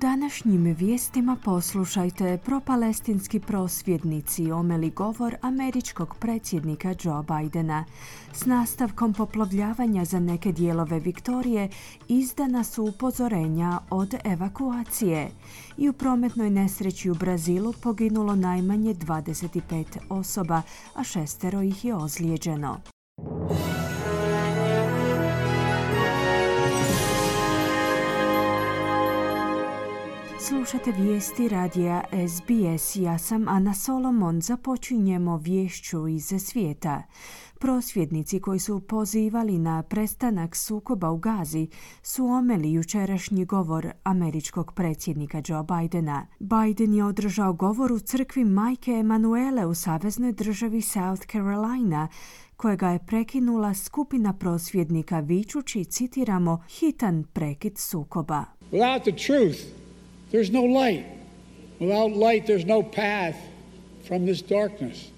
Današnjim vijestima poslušajte propalestinski prosvjednici omeli govor američkog predsjednika Joe Bidena. S nastavkom poplovljavanja za neke dijelove Viktorije izdana su upozorenja od evakuacije. I u prometnoj nesreći u Brazilu poginulo najmanje 25 osoba, a šestero ih je ozlijeđeno. Slušate vijesti radija SBS. Ja sam Ana Solomon. Započinjemo vješću iz svijeta. Prosvjednici koji su pozivali na prestanak sukoba u Gazi su omeli jučerašnji govor američkog predsjednika Joe Bidena. Biden je održao govor u crkvi majke Emanuele u saveznoj državi South Carolina, kojega je prekinula skupina prosvjednika vičući, citiramo, hitan prekid sukoba. Without the truth, There's no light. Without light, there's no path from this darkness.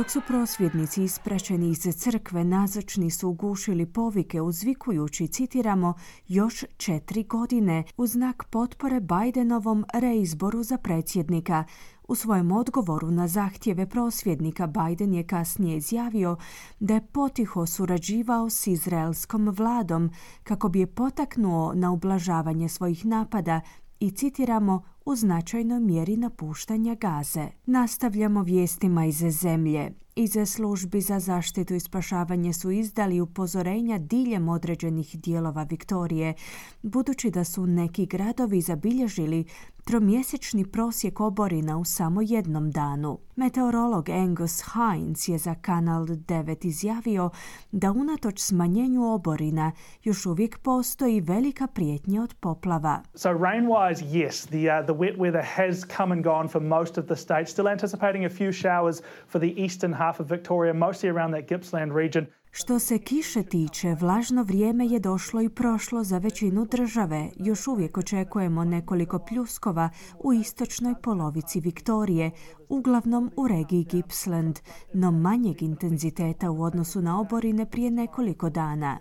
Dok su prosvjednici ispraćeni iz crkve nazočni su ugušili povike uzvikujući, citiramo, još četiri godine u znak potpore Bidenovom reizboru za predsjednika. U svojem odgovoru na zahtjeve prosvjednika Biden je kasnije izjavio da je potiho surađivao s izraelskom vladom kako bi je potaknuo na ublažavanje svojih napada i citiramo u značajnoj mjeri napuštanja gaze. Nastavljamo vijestima iz zemlje. Iz službi za zaštitu i spašavanje su izdali upozorenja diljem određenih dijelova Viktorije, budući da su neki gradovi zabilježili tromjesečni prosjek oborina u samo jednom danu. Meteorolog Angus Hines je za Kanal 9 izjavio da unatoč smanjenju oborina još uvijek postoji velika prijetnja od poplava. So rain-wise, yes, the, uh, the wet weather has come and gone for most of the state. Still anticipating a few showers for the eastern half of Victoria, mostly around that Gippsland region. Što se kiše tiče, vlažno vrijeme je došlo i prošlo za većinu države. Još uvijek očekujemo nekoliko pljuskova u istočnoj polovici Viktorije, uglavnom u regiji Gippsland, no manjeg intenziteta u odnosu na oborine prije nekoliko dana.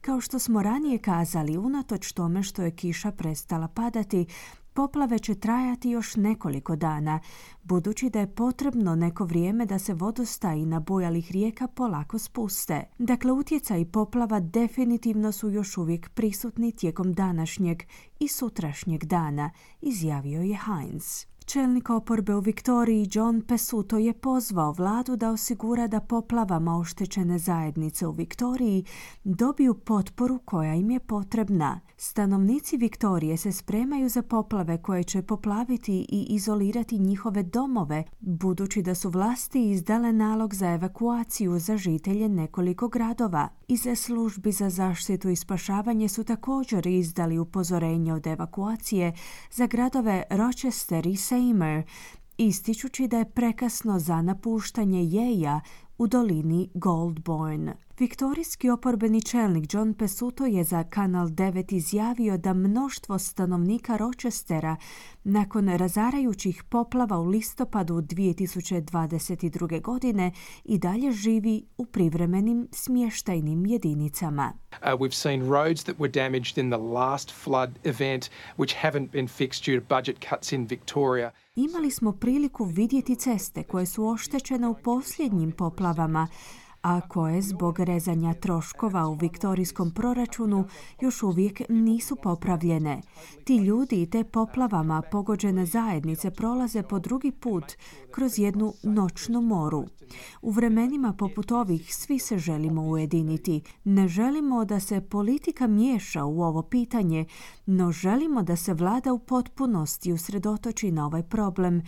Kao što smo ranije kazali, unatoč tome što je kiša prestala padati, Poplave će trajati još nekoliko dana, budući da je potrebno neko vrijeme da se vodostaji nabojalih rijeka polako spuste. Dakle, utjecaj poplava definitivno su još uvijek prisutni tijekom današnjeg i sutrašnjeg dana, izjavio je Heinz. Čelnik oporbe u Viktoriji John Pesuto je pozvao vladu da osigura da poplavama oštećene zajednice u Viktoriji dobiju potporu koja im je potrebna. Stanovnici Viktorije se spremaju za poplave koje će poplaviti i izolirati njihove domove, budući da su vlasti izdale nalog za evakuaciju za žitelje nekoliko gradova. Iz službi za zaštitu i spašavanje su također izdali upozorenje od evakuacije za gradove Rochester i Seymour, ističući da je prekasno za napuštanje jeja u dolini Goldborn. Viktorijski oporbeni čelnik John Pesuto je za Kanal 9 izjavio da mnoštvo stanovnika Rochestera nakon razarajućih poplava u listopadu 2022. godine i dalje živi u privremenim smještajnim jedinicama. Uh, we've seen roads that were damaged in the last flood event which haven't been fixed due to budget cuts in Victoria. Imali smo priliku vidjeti ceste koje su oštećene u posljednjim poplavama, a koje zbog rezanja troškova u viktorijskom proračunu još uvijek nisu popravljene. Ti ljudi i te poplavama pogođene zajednice prolaze po drugi put kroz jednu noćnu moru. U vremenima poput ovih svi se želimo ujediniti. Ne želimo da se politika miješa u ovo pitanje, no želimo da se vlada u potpunosti usredotoči na ovaj problem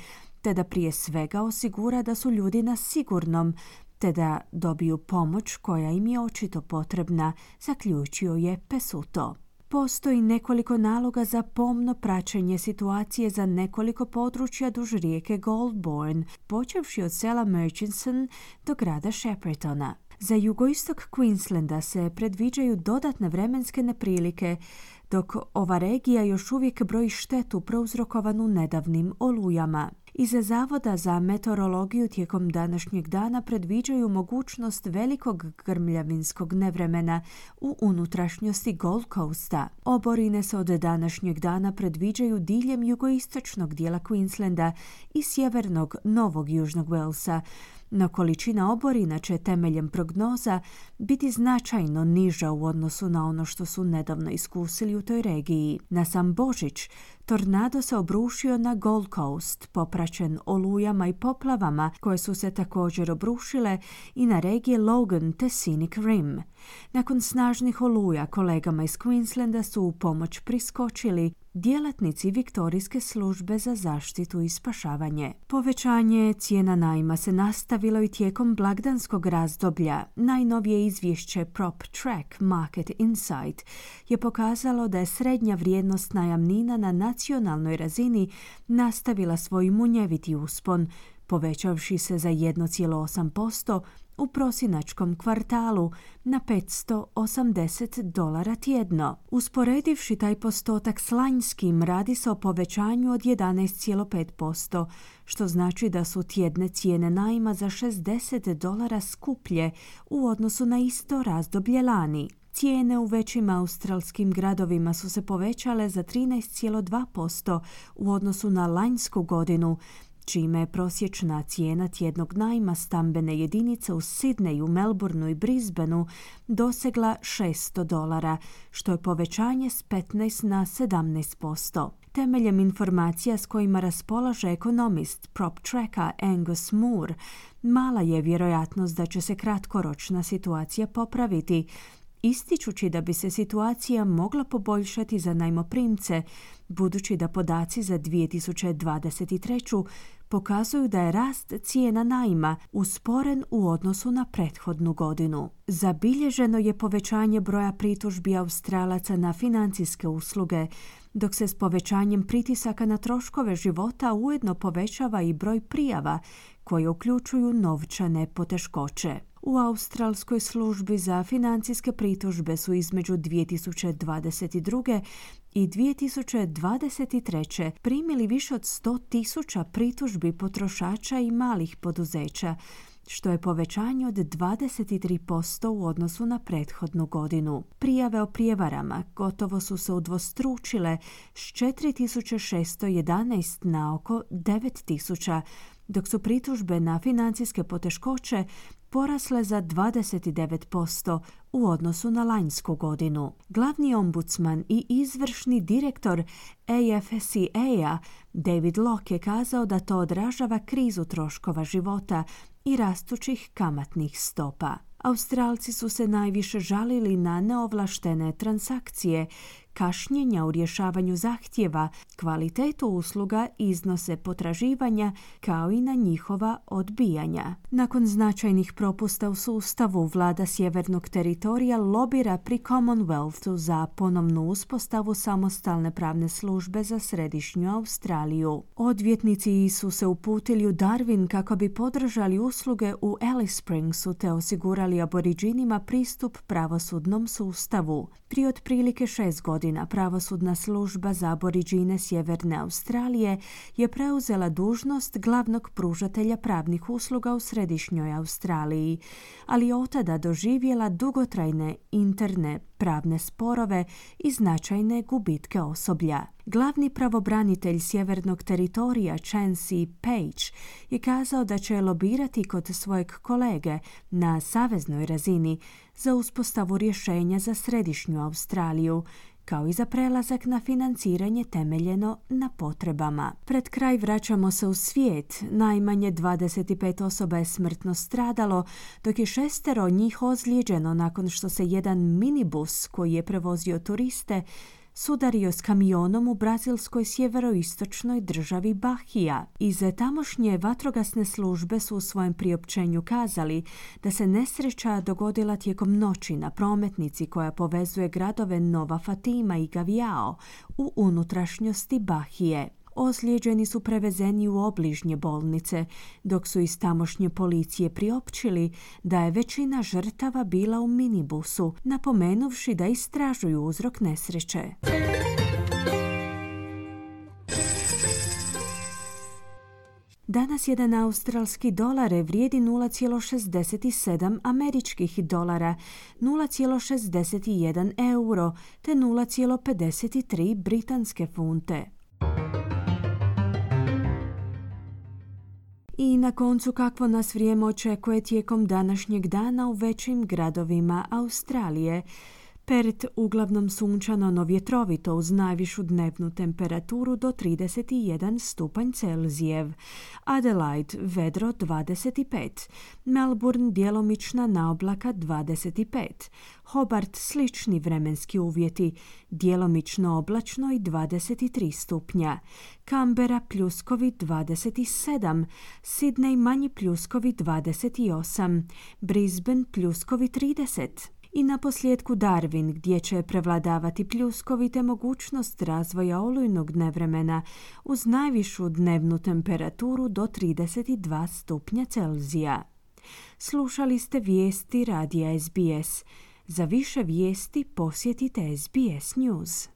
te da prije svega osigura da su ljudi na sigurnom, te da dobiju pomoć koja im je očito potrebna, zaključio je Pesuto. Postoji nekoliko naloga za pomno praćenje situacije za nekoliko područja duž rijeke Goldbourne, počevši od sela Murchison do grada Sheppertona. Za jugoistok Queenslanda se predviđaju dodatne vremenske neprilike, dok ova regija još uvijek broji štetu prouzrokovanu nedavnim olujama. Iza Zavoda za meteorologiju tijekom današnjeg dana predviđaju mogućnost velikog grmljavinskog nevremena u unutrašnjosti Gold Coasta. Oborine se od današnjeg dana predviđaju diljem jugoistočnog dijela Queenslanda i sjevernog Novog Južnog Walesa, no količina oborina će temeljem prognoza biti značajno niža u odnosu na ono što su nedavno iskusili u toj regiji. Na sam Božić tornado se obrušio na Gold Coast, popraćen olujama i poplavama koje su se također obrušile i na regije Logan te Scenic Rim. Nakon snažnih oluja kolegama iz Queenslanda su u pomoć priskočili djelatnici Viktorijske službe za zaštitu i spašavanje. Povećanje cijena najma se nastavilo i tijekom blagdanskog razdoblja. Najnovije izvješće Prop Track Market Insight je pokazalo da je srednja vrijednost najamnina na nacionalnoj razini nastavila svoj munjeviti uspon, povećavši se za 1,8% u prosinačkom kvartalu na 580 dolara tjedno. Usporedivši taj postotak s lanjskim, radi se o povećanju od 11,5%, što znači da su tjedne cijene najma za 60 dolara skuplje u odnosu na isto razdoblje lani. Cijene u većim australskim gradovima su se povećale za 13,2% u odnosu na lanjsku godinu, čime je prosječna cijena tjednog najma stambene jedinice u Sidneju, Melbourneu i Brisbaneu dosegla 600 dolara, što je povećanje s 15 na 17%. Temeljem informacija s kojima raspolaže ekonomist prop tracka Angus Moore, mala je vjerojatnost da će se kratkoročna situacija popraviti, ističući da bi se situacija mogla poboljšati za najmoprimce, budući da podaci za 2023 pokazuju da je rast cijena najma usporen u odnosu na prethodnu godinu. Zabilježeno je povećanje broja pritužbi Australaca na financijske usluge, dok se s povećanjem pritisaka na troškove života ujedno povećava i broj prijava koje uključuju novčane poteškoće. U Australskoj službi za financijske pritužbe su između 2022 i 2023. primili više od 100 tisuća pritužbi potrošača i malih poduzeća, što je povećanje od 23% u odnosu na prethodnu godinu. Prijave o prijevarama gotovo su se udvostručile s 4611 na oko 9000, dok su pritužbe na financijske poteškoće porasle za 29% u odnosu na lanjsku godinu. Glavni ombudsman i izvršni direktor AFCA David Locke je kazao da to odražava krizu troškova života i rastućih kamatnih stopa. Australci su se najviše žalili na neovlaštene transakcije kašnjenja u rješavanju zahtjeva, kvalitetu usluga, iznose potraživanja kao i na njihova odbijanja. Nakon značajnih propusta u sustavu, vlada sjevernog teritorija lobira pri Commonwealthu za ponovnu uspostavu samostalne pravne službe za središnju Australiju. Odvjetnici su se uputili u Darwin kako bi podržali usluge u Alice Springsu te osigurali aboriđinima pristup pravosudnom sustavu. Prije otprilike šest godina godina pravosudna služba za aboriđine Sjeverne Australije je preuzela dužnost glavnog pružatelja pravnih usluga u središnjoj Australiji, ali je od tada doživjela dugotrajne interne pravne sporove i značajne gubitke osoblja. Glavni pravobranitelj sjevernog teritorija Chancey Page je kazao da će lobirati kod svojeg kolege na saveznoj razini za uspostavu rješenja za središnju Australiju kao i za prelazak na financiranje temeljeno na potrebama. Pred kraj vraćamo se u svijet. Najmanje 25 osoba je smrtno stradalo, dok je šestero njih ozlijeđeno nakon što se jedan minibus koji je prevozio turiste sudario s kamionom u brazilskoj sjeveroistočnoj državi Bahija. Iz tamošnje vatrogasne službe su u svojem priopćenju kazali da se nesreća dogodila tijekom noći na prometnici koja povezuje gradove Nova Fatima i Gaviao u unutrašnjosti Bahije. Ozlijeđeni su prevezeni u obližnje bolnice, dok su iz tamošnje policije priopćili da je većina žrtava bila u minibusu, napomenuvši da istražuju uzrok nesreće. Danas jedan australski dolar vrijedi 0,67 američkih dolara, 0,61 euro te 0,53 britanske funte. I na koncu kakvo nas vrijeme očekuje tijekom današnjeg dana u većim gradovima Australije. Perth uglavnom sunčano no vjetrovito uz najvišu dnevnu temperaturu do 31 stupanj Celzijev. Adelaide vedro 25. Melbourne djelomična naoblaka 25. Hobart slični vremenski uvjeti, djelomično oblačno i 23 stupnja. Canberra pljuskovi 27, Sydney manji pljuskovi 28, Brisbane pljuskovi 30 i na posljedku Darwin gdje će prevladavati pljuskovi te mogućnost razvoja olujnog nevremena uz najvišu dnevnu temperaturu do 32 stupnja Celzija. Slušali ste vijesti radija SBS. Za više vijesti posjetite SBS News.